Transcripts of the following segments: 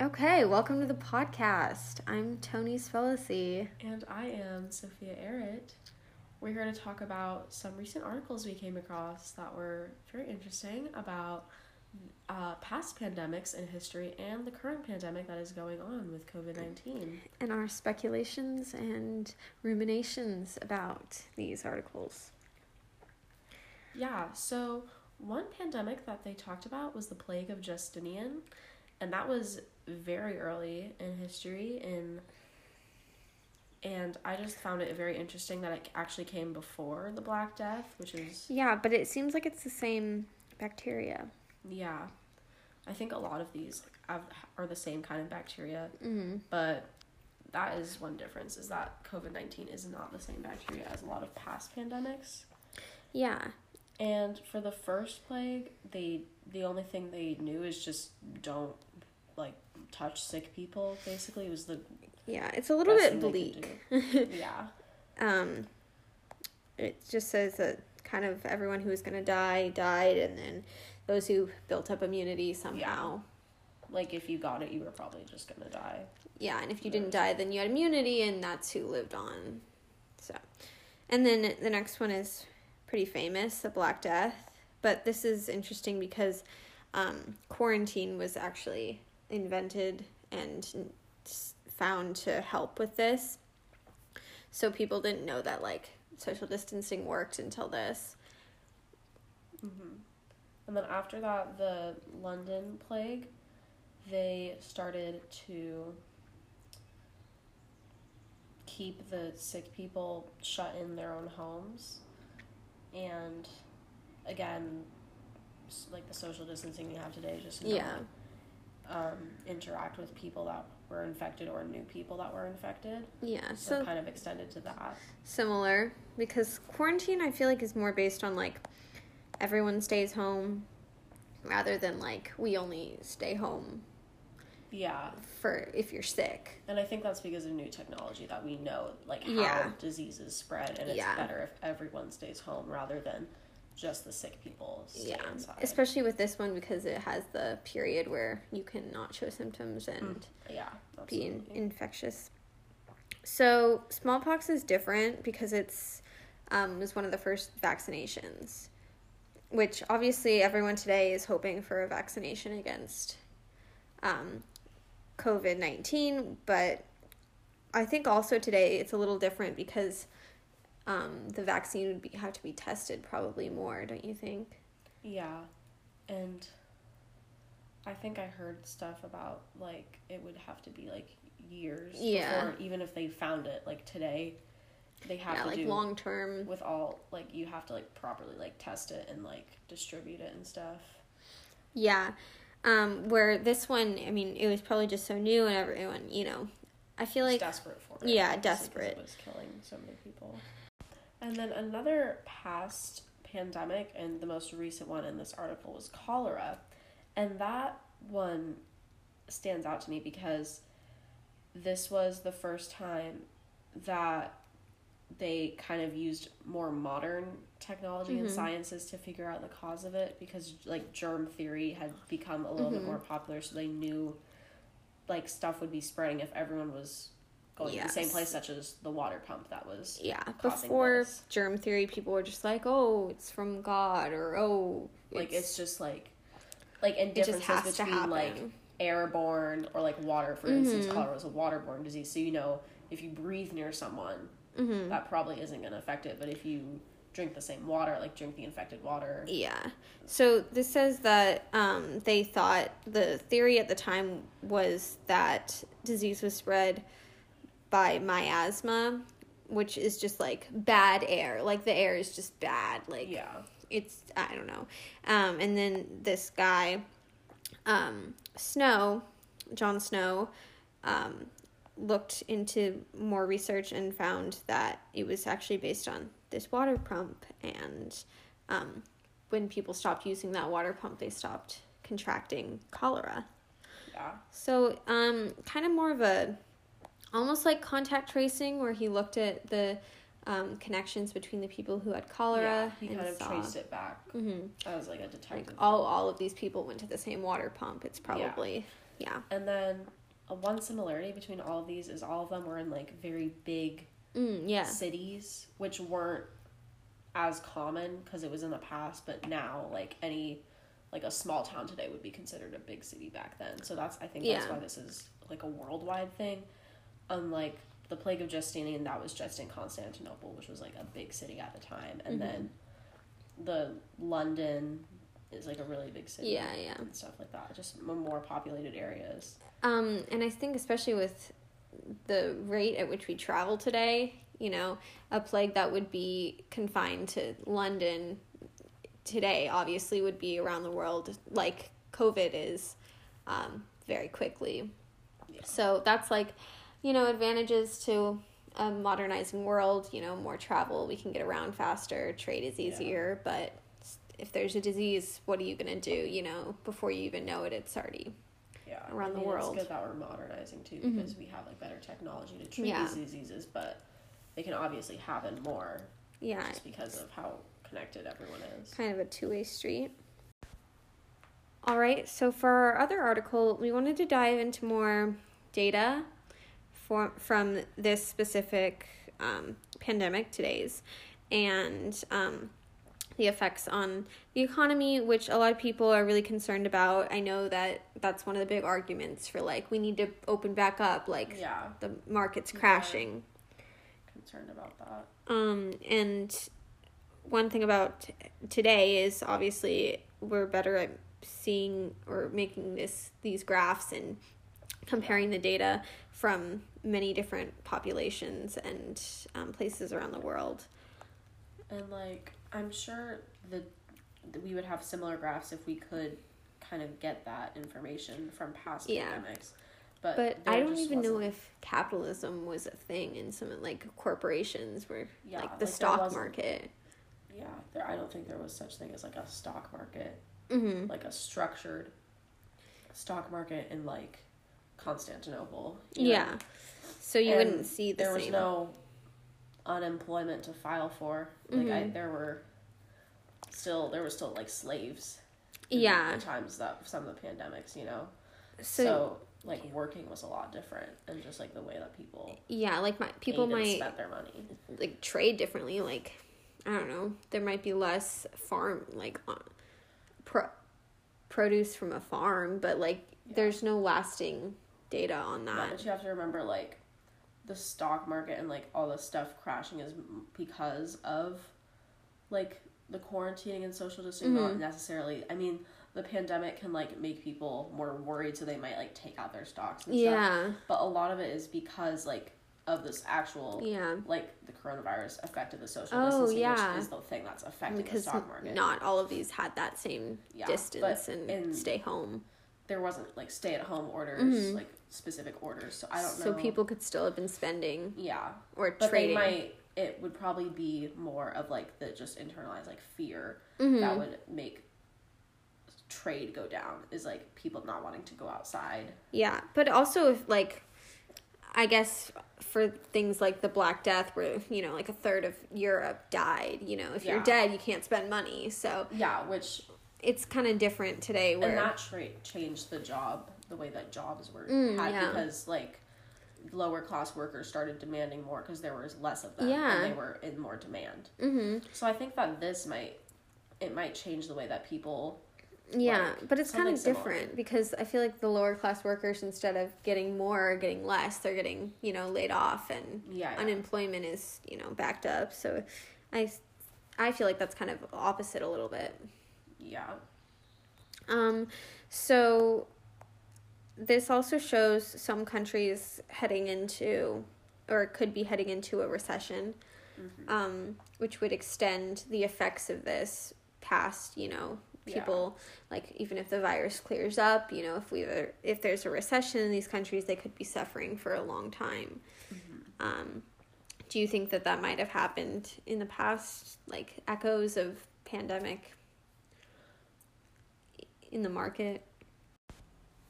Okay, welcome to the podcast. I'm Tony Sfelisi. And I am Sophia Errett. We're here to talk about some recent articles we came across that were very interesting about uh, past pandemics in history and the current pandemic that is going on with COVID 19. And our speculations and ruminations about these articles. Yeah, so one pandemic that they talked about was the plague of Justinian, and that was very early in history in and I just found it very interesting that it actually came before the Black Death, which is Yeah, but it seems like it's the same bacteria. yeah. I think a lot of these have, are the same kind of bacteria, Mm-hmm. but that is one difference is that COVID 19 is not the same bacteria as a lot of past pandemics. Yeah. And for the first plague, they the only thing they knew is just don't like touch sick people. Basically, it was the Yeah, it's a little bit bleak. they could do. yeah, Um it just says that kind of everyone who was going to die died and then those who built up immunity somehow. like if you got it, you were probably just gonna die. Yeah, and if you didn't die, then you had immunity, and that's who lived on. So, and then the next one is pretty famous, the Black Death. But this is interesting because um, quarantine was actually invented and found to help with this. So people didn't know that like social distancing worked until this. hmm And then after that, the London plague, they started to keep the sick people shut in their own homes. And again, like the social distancing you have today, just Yeah. Um, interact with people that were infected or new people that were infected. Yeah, So, so kind of extended to that. similar because quarantine I feel like is more based on like everyone stays home rather than like we only stay home Yeah. for if you're sick. And I think that's because of new technology that we know like how Yeah. diseases spread and it's Yeah. better if everyone stays home rather than just the sick people yeah. inside. Especially with this one because it has the period where you cannot show symptoms and yeah, be in- infectious. So smallpox is different because it's um, was one of the first vaccinations, which obviously everyone today is hoping for a vaccination against um, COVID nineteen. But I think also today it's a little different because um, the vaccine would be, have to be tested probably more, don't you think? yeah. And I think I heard stuff about like it would have to be like years Yeah. before even if they found it like today they have yeah, to like long term. with all like you have to like properly like test it and like distribute it and stuff. Yeah. Um, where this one, I mean, it was probably just so new and everyone, you know, I feel like, desperate for it. yeah, desperate. It was killing so many people. And then another past pandemic, and the most recent one in this article was cholera, and that one stands out to me because this was the first time that they kind of used more modern technology and Mhm. sciences to figure out the cause of it because like germ theory had become a little bit Mhm. more popular so they knew like stuff would be spreading if everyone was going to the same place such as the water pump that was yeah, before this. germ theory, people were just like, oh, it's from God, or oh, like it's, just like like and differences between like airborne or like water for instance Mhm. cholera was a waterborne disease so you know if you breathe near someone hmm that probably isn't going to affect it but if you drink the same water like drink the infected water Yeah. So this says that um, they thought the theory at the time was that disease was spread by miasma, which is just like bad air. Like the air is just bad. Like yeah it's I don't know. Um, and then this guy, um, Snow, John Snow, um, looked into more research and found that it was actually based on this water pump. And um, when people stopped using that water pump, they stopped contracting cholera. yeah So, um, kind of more of a almost like contact tracing, where he looked at the um, connections between the people who had cholera. yeah he kind of saw- traced it back Mhm. as like a Like detective all all of these people went to the same water pump. It's probably Yeah. And then uh, one similarity between all of these is all of them were in like very big Mm, yeah. cities, which weren't as common because it was in the past, but now like any like a small town today would be considered a big city back then. So that's I think that's Yeah. why this is like a worldwide thing. Unlike the plague of Justinian, that was just in Constantinople, which was like a big city at the time, and Mhm. then the London is like a really big city. Yeah, yeah. and stuff like that. Just more populated areas. Um, and I think especially with the rate at which we travel today, you know, a plague that would be confined to London today obviously would be around the world like COVID is um, very quickly. Yeah. So that's like, you know, advantages to a modernizing world, you know, more travel, we can get around faster, trade is Yeah. easier, but if there's a disease, what are you going to do, you know, before you even know it, it's already Yeah, around I the world. It's good that we're modernizing too Mhm. because we have like better technology to treat Yeah. these diseases, but they can obviously happen more yeah, just because of how connected everyone is. kind of a two way street. All right, so for our other article, we wanted to dive into more data for, from this specific um, pandemic, today's, and um, the effects on the economy, which a lot of people are really concerned about. I know that that's one of the big arguments for like, we need to open back up, like, Yeah, the market's Yeah. crashing. concerned about that. Um, and one thing about t- today is obviously we're better at seeing or making this these graphs and comparing the data from many different populations and um, places around the world. And like, I'm sure that we would have similar graphs if we could kind of get that information from past Yeah. pandemics. But, But I don't even know wasn't- if capitalism was a thing in some like corporations where Yeah, like the like, stock market. Yeah, there. I don't think there was such thing as like a stock market, hmm like a structured stock market in like Constantinople. you know? Yeah. So you And wouldn't see the there was same. no unemployment to file for. Like I, Mhm. there were still there were still like slaves. Yeah. The times that some of the pandemics, you know. so, So, like working was a lot different, and just like the way that people yeah, like my people might spent their money. like trade differently like i don't know there might be less farm like uh, pro- produce from a farm but like Yeah. there's no lasting data on Yeah, that but you have to remember like the stock market and like all the stuff crashing is because of like the quarantining and social distancing. Not Mhm. necessarily. I mean, the pandemic can like make people more worried, so they might like take out their stocks and stuff. yeah But a lot of it is because like of this actual yeah like the coronavirus affected the social Oh, distancing, yeah. which is the thing that's affecting because the stock market. not all of these had that same Yeah, distance and in- stay home there wasn't like stay at home orders, Mhm. like specific orders. So I don't so know. So people could still have been spending yeah, or but trading they might. It would probably be more of like the just internalized like fear Mhm. that would make trade go down. Is like people not wanting to go outside. Yeah, but also if like I guess for things like the Black Death where, you know, like a third of Europe died, you know, if you're dead, you can't spend money. So Yeah, which it's kind of different today where and that tra- changed the job the way that jobs were Mm, had yeah. because like lower class workers started demanding more because there was less of them Yeah. and they were in more demand. Mhm. So I think that this might it might change the way that people Yeah, but it's kind of different because I feel like the lower class workers instead of getting more or getting less, they're getting, you know, laid off and yeah, yeah. unemployment is, you know, backed up. So I I feel like that's kind of opposite a little bit. Yeah. Um, so this also shows some countries heading into or could be heading into a recession, Mhm. um, which would extend the effects of this past, you know, Yeah. people like even if the virus clears up, you know, if we were, if there's a recession in these countries, they could be suffering for a long time. Mm-hmm. Um, do you think that that might have happened in the past, like echoes of pandemic in the market?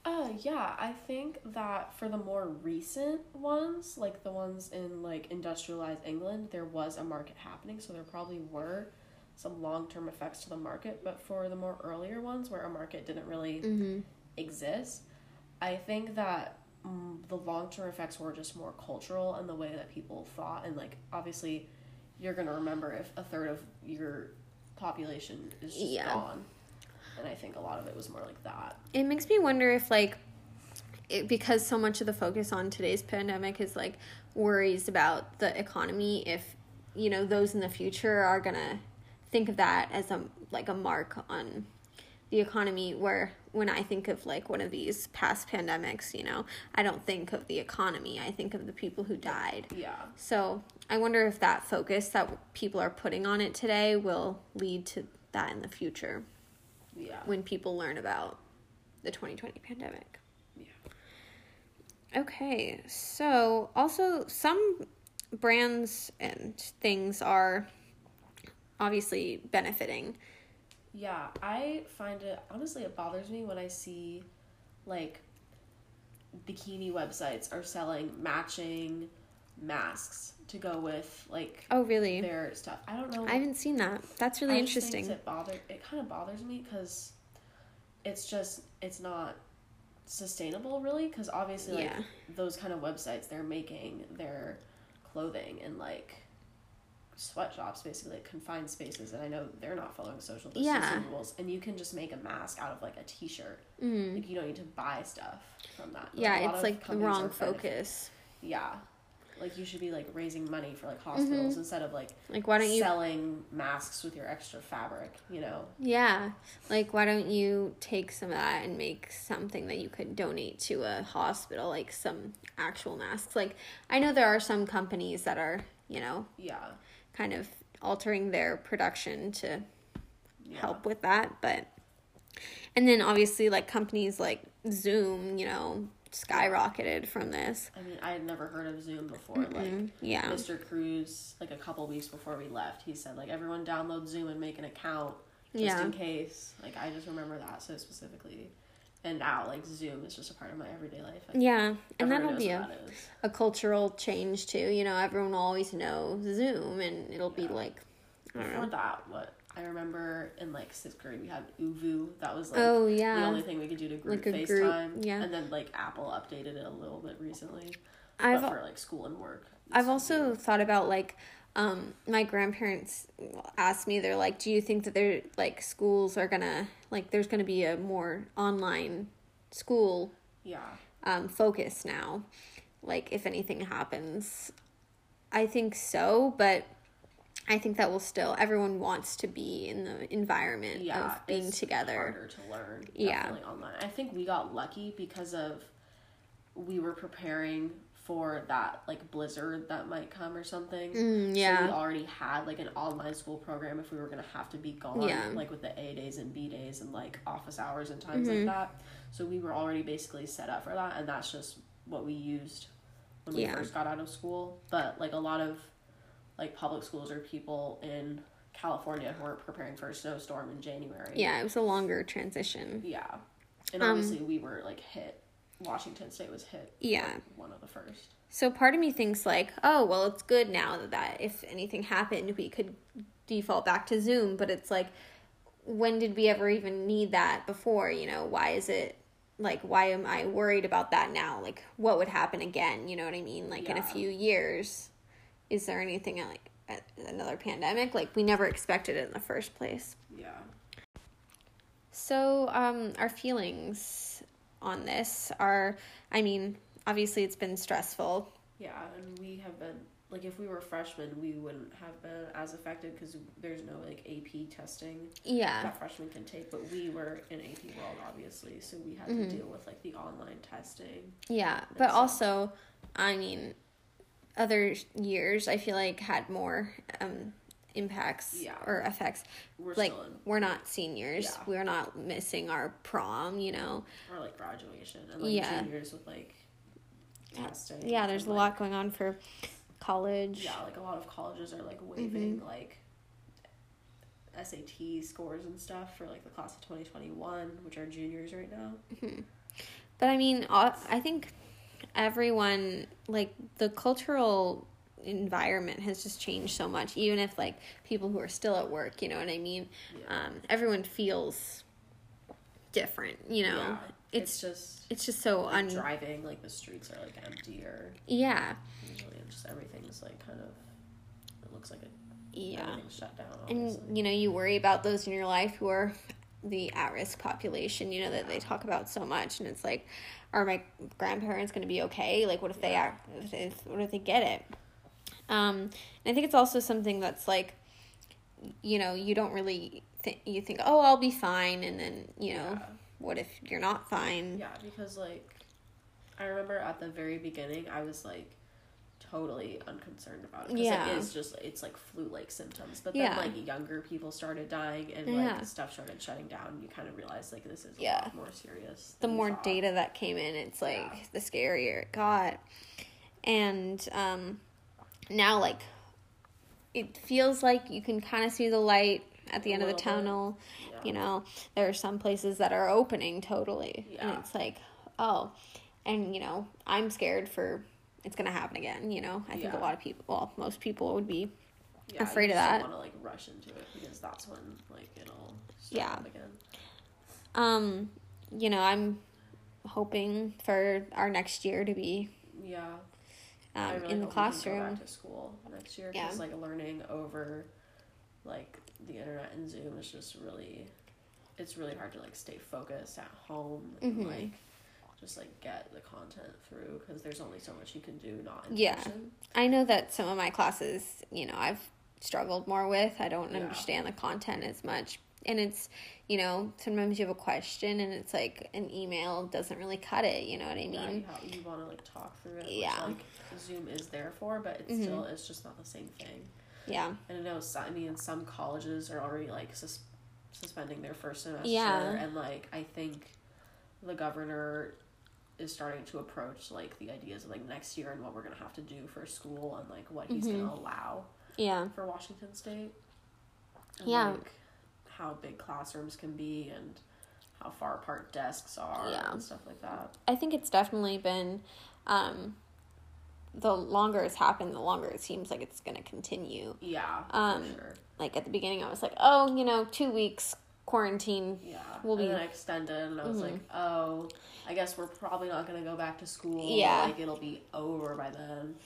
Uh yeah, I think that for the more recent ones, like the ones in like industrialized England, there was a market happening, so there probably were some long-term effects to the market, but for the more earlier ones where a market didn't really Mm-hmm. exist, I think that mm, the long term effects were just more cultural and the way that people thought. And, like, obviously, you're going to remember if a third of your population is just Yeah. gone. And I think a lot of it was more like that. It makes me wonder if like it, because so much of the focus on today's pandemic is like worries about the economy if you know those in the future are going to think of that as a like a mark on the economy where when I think of like one of these past pandemics, you know, I don't think of the economy. I think of the people who died. Yeah. So, I wonder if that focus that people are putting on it today will lead to that in the future Yeah. when people learn about the 2020 pandemic. Yeah. Okay, so also some brands and things are obviously benefiting. Yeah, I find it honestly it bothers me when I see like bikini websites are selling matching masks to go with like Oh, really? their stuff. I don't know. I haven't seen that. That's really I interesting. It bother it kind of bothers me because it's just it's not sustainable really because obviously like Yeah. those kind of websites they're making their clothing and like sweatshops basically like confined spaces and i know they're not following social distancing Yeah. rules and you can just make a mask out of like a t-shirt Mm. like you don't need to buy stuff from that Yeah, it's like the wrong focus. yeah like you should be like raising money for like mm-hmm. hospitals instead of like Like, why don't you selling masks with your extra fabric you know Yeah. Like, why don't you take some of that and make something that you could donate to a hospital, like some actual masks? Like, I know there are some companies that are, you know, yeah kind of altering their production to yeah help with that, but. And then obviously, like, companies like Zoom, you know, skyrocketed from this. i mean i had never heard of zoom before like Mm, yeah. Mr. Cruz, like a couple weeks before we left, he said like everyone download Zoom and make an account just Yeah. in case. Like I just remember that so specifically. And now like Zoom is just a part of my everyday life. Like, Yeah. And that'll be a, that a cultural change too. You know, everyone will always know Zoom and it'll be like, I don't Before know. that, what I remember in like sixth grade we had ooVoo. That was like Oh, the only thing we could do to group Like a group, FaceTime. yeah. And then like Apple updated it a little bit recently. I've but for like school and work. I've also thought about like um my grandparents asked me they're like do you think that they're like schools are gonna like there's gonna be a more online school Yeah. um focus now like if anything happens i think so but i think that will still everyone wants to be in the environment yeah, of being it's together Harder to learn. Yeah. Online. I think we got lucky because of we were preparing for that like blizzard that might come or something. Mm, So we already had like an online school program if we were gonna have to be gone, Yeah. like with the A days and B days and like office hours and times Mm-hmm. like that. So we were already basically set up for that, and that's just what we used when we Yeah. first got out of school. But like a lot of like public schools or people in California who are preparing for a snowstorm in January. yeah it was a longer transition Yeah. And Um, obviously we were like hit. Washington State was hit. Yeah. like, one of the first. So part of me thinks like, oh, well, it's good now that if anything happened, we could default back to Zoom. But it's like, when did we ever even need that before? You know, why is it like, why am I worried about that now? Like, what would happen again? You know what I mean? Like in a few years, is there anything like another pandemic? Like we never expected it in the first place. Yeah. So, um, our feelings on this are, I mean, obviously it's been stressful. Yeah, and we have been like if we were freshmen, we wouldn't have been as affected because there's no like AP testing Yeah. that freshmen can take. But we were in AP world, obviously, so we had Mm-hmm. to deal with like the online testing. Yeah, but so- also, I mean, other years I feel like had more um impacts Yeah. or effects. We're like still in we're not seniors. Yeah. We're not missing our prom, you know. or like graduation and like Yeah. juniors with like testing. Yeah, there's and, a like, lot going on for college. Yeah, like a lot of colleges are like Mm-hmm. waiving like SAT scores and stuff for like the class of 2021, which are juniors right now. But I mean, I think everyone like the cultural environment has just changed so much. Even if like people who are still at work, you know what I mean. Yeah. Um, everyone feels different, you know. It's, it's just it's just so like, un driving like the streets are like emptier yeah usually just everything's like kind of it looks like it, yeah shut down. Obviously. and you know you worry about those in your life who are the at-risk population you know that they talk about so much and it's like are my grandparents going to be okay? Like what if they are if, if what if they get it? Um and i think it's also something that's like you know you don't really think you think oh i'll be fine and then you know Yeah. what if you're not fine? Yeah, because like I remember at the very beginning, I was like totally unconcerned about it. Yeah. it is just it's like flu-like symptoms. But then Yeah. like younger people started dying and Yeah. like stuff started shutting down. You kind of realize like this is Yeah. more serious. the more thought. data that came in, it's like Yeah. the scarier it got. And um, now, like, it feels like you can kind of see the light at the end of the tunnel. Yeah. You know, there are some places that are opening totally. And it's like, oh, and, you know, I'm scared for it's to happen again. You know, I think a lot of people, well, most people would be. yeah, afraid of that. Want to like rush into it because that's when like it'll start Yeah. again. Um, you know, I'm hoping for our next year to be Yeah. um, really in the classroom. back to school next year Yeah. because like learning over like the internet and Zoom is just really it's really hard to like stay focused at home and Mhm. like just like get the content through because there's only so much you can do not in Yeah. person. I know that some of my classes, you know, I've struggled more with. I don't Yeah. understand the content as much. And it's, you know, sometimes you have a question and it's like an email doesn't really cut it, you know what I Yeah, you, mean? you want to like talk through it. Yeah. Which, like Zoom is there for, but it's Mhm. still it's just not the same thing. Yeah. And I know I mean some colleges are already like sus- suspending their first semester Yeah. and like I think the governor is starting to approach like the ideas of like next year and what we're gonna have to do for school and like what he's Mhm. gonna allow Yeah. for Washington State. And, Yeah. Like how big classrooms can be and how far apart desks are Yeah. and stuff like that. I think it's definitely been um the longer it's happened, the longer it seems like it's to continue. Yeah, Um, for sure. Like at the beginning I was like, "Oh, you know, 2 weeks quarantine." Yeah. and be- extended and I was Mhm. like, oh, I guess we're probably not gonna go back to school. Yeah. Like it'll be over by then.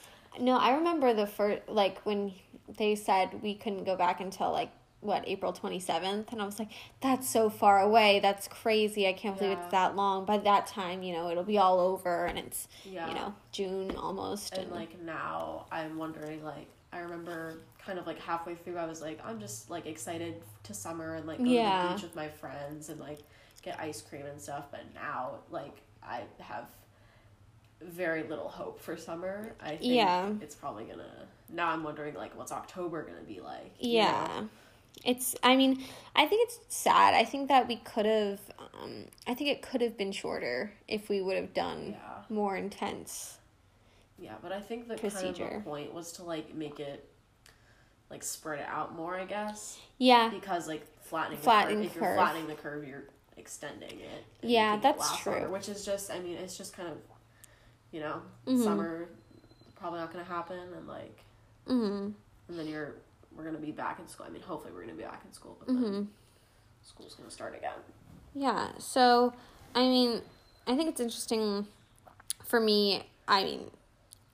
No, I remember the first like when they said we couldn't go back until like what April twenty seventh, and I was like, "That's so far away. That's crazy. I can't believe Yeah. it's that long." By that time, you know, it'll be all over, and it's Yeah. you know June almost, and like now I'm wondering like I remember kind of like halfway through I was like I'm just like excited to summer and like go to the beach with my friends and like get ice cream and stuff but now like I have very little hope for summer. I think Yeah. it's probably gonna now I'm wondering like what's October gonna be like. yeah. know? It's. I mean, I think it's sad. I think that we could have. Um, I think it could have been shorter if we would have done Yeah. more intense. Yeah, but I think the kind of the point was to like make it like spread it out more, I guess. Yeah. Because like flattening the Flattening curve, if you're flattening the curve, you're extending it. Yeah, making it that's true. longer, which is just, I mean, it's just kind of, you know, Mhm. summer probably not gonna happen, and like, Mm-hmm. and then you're we're gonna be back in school. I mean, hopefully we're gonna be back in school, but Mm-hmm. then school's gonna start again. Yeah. So, I mean, I think it's interesting for me. I mean,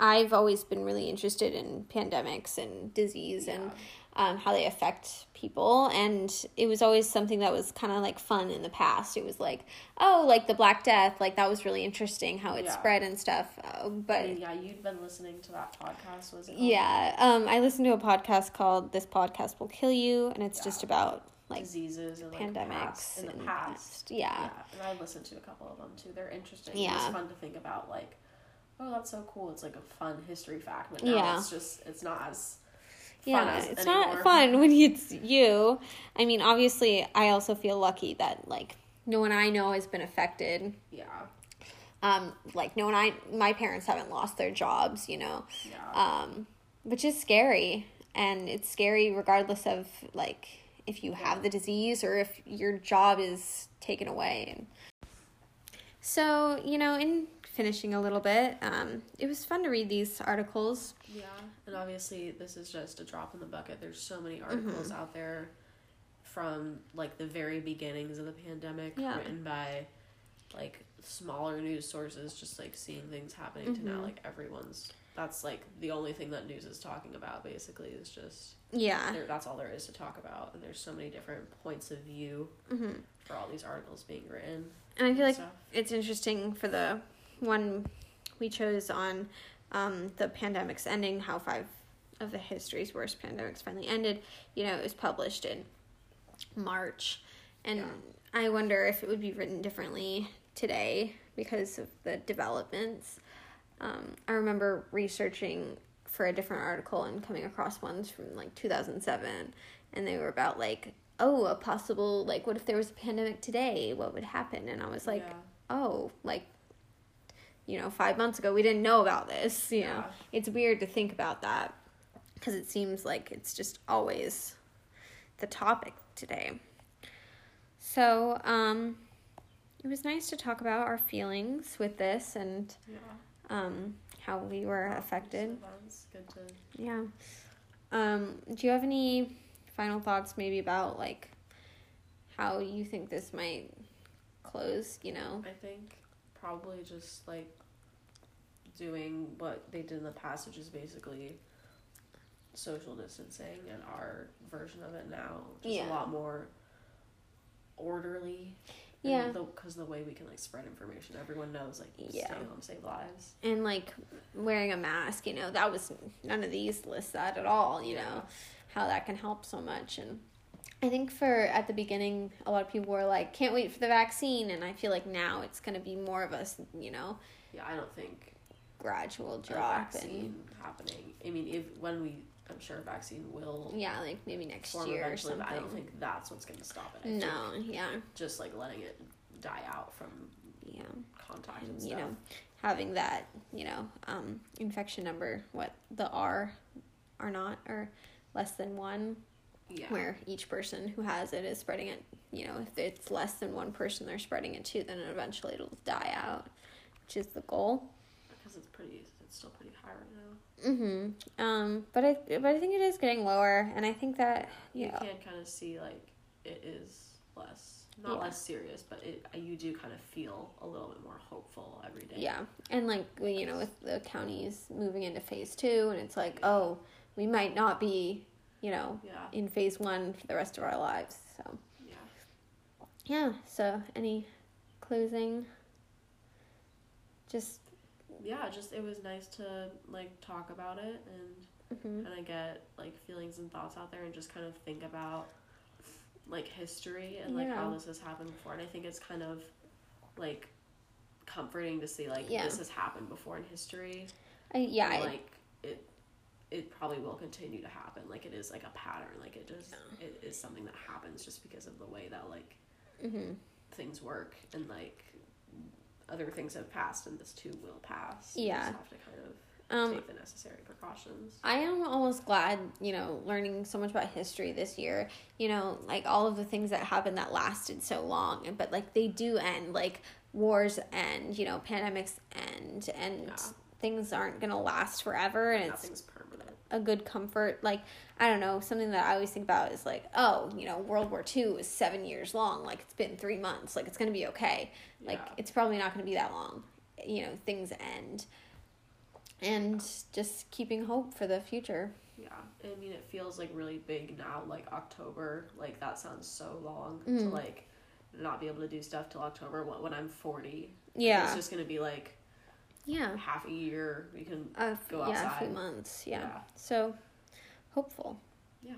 I've always been really interested in pandemics and disease and um, how they affect people. And it was always something that was kind of like fun in the past. It was like, oh, like the Black Death, like that was really interesting how it Yeah. spread and stuff. Uh, but I mean, yeah, you'd been listening to that podcast, was it? yeah, um, I listened to a podcast called "This Podcast Will Kill You," and it's just about like diseases and like pandemics past, in the and past. Yeah. Yeah, and I listened to a couple of them too. They're interesting. Yeah. It's fun to think about like, oh, that's so cool. It's like a fun history fact, but now Yeah. it's just it's not as fun yeah, as it's anymore. not fun when it's you. I mean, obviously, I also feel lucky that like no one I know has been affected. Yeah, Um, like no one I my parents haven't lost their jobs, you know, yeah, um, which is scary, and it's scary regardless of like if you have the disease or if your job is taken away. So, you know, in finishing a little bit, um, it was fun to read these articles. yeah. And obviously, this is just a drop in the bucket. There's so many Mm-hmm. articles out there from like the very beginnings of the pandemic, Yeah. written by like smaller news sources just like seeing things happening to now Mhm. like everyone's that's like the only thing that news is talking about basically is just Yeah. that's all there is to talk about and there's so many different points of view hmm for all these articles being written And I feel like stuff. it's interesting for the one we chose on um, the pandemic's ending, how five of the history's worst pandemics finally ended. You know, it was published in March, and Yeah. I wonder if it would be written differently today because of the developments. Um, I remember researching for a different article and coming across ones from like 2007, and they were about like, oh, a possible like, what if there was a pandemic today? What would happen? And I was like, yeah. oh, like, you know, five months ago we didn't know about this. You know, Yeah. it's weird to think about that because it seems like it's just always the topic today. So, um, it was nice to talk about our feelings with this and yeah um, how we were affected. Events, good to Yeah. Um, do you have any final thoughts maybe about like how you think this might close, you know? I think probably just like doing what they did in the past, which is basically social distancing and our version of it now. Just Yeah. a lot more orderly. Yeah. Because the, way we can like spread information, everyone knows like Yeah. stay home, save lives. and like wearing a mask you know that was none of these lists that at all you know how that can help so much and i think for at the beginning a lot of people were like can't wait for the vaccine and i feel like now it's going to be more of a you know Yeah, I don't think gradual drop vaccine happening. I mean, if when we, I'm sure a vaccine will yeah like maybe next year or something but I don't think that's what's going to stop it. I think no yeah just like letting it die out from yeah contact and and, stuff. you know having that you know um infection number what the r are not or less than one yeah. where each person who has it is spreading it. You know, if it's less than one person they're spreading it to, then eventually it'll die out, which is the goal. because it's pretty, it's still pretty high right now. Mm-hmm. Um, but I but I think it is getting lower, and I think that You yeah, can kind of see like it is less, not Yeah. less serious, but it you do kind of feel a little bit more hopeful every day. yeah, and like you know, with the counties moving into phase two, and it's like oh, we might not be, you know, Yeah. in phase one for the rest of our lives. So Yeah. yeah. So any closing? Just Yeah. Just it was nice to like talk about it and mhm. kind of get like feelings and thoughts out there and just kind of think about like history and like how this has happened before and i think it's kind of like comforting to see like Yeah. this has happened before in history I, yeah, and, I- like it it probably will continue to happen like it is like a pattern like it just it is something that happens just because of the way that like mhm. things work and like other things have passed and this too will pass You Yeah. just have to kind of Um, take the necessary precautions I am almost glad, you know, learning so much about history this year. You know, like all of the things that happened that lasted so long, and but like they do end, like wars end, you know, pandemics end, and Yeah. things aren't gonna last forever, and it's nothing's permanent a good comfort. Like I don't know, something that I always think about is like, oh, you know, World War II was seven years long. Like it's been three months. Like it's gonna be okay. Like Yeah. it's probably not gonna be that long. You know, things end. And just keeping hope for the future. Yeah, I mean, it feels like really big now. Like October, like that sounds so long to Mm. like not be able to do stuff till October. When, when I'm forty, Yeah. it's just gonna be like yeah half a year we can uh, go outside. Yeah, a few months. Yeah. yeah. So hopeful. Yeah.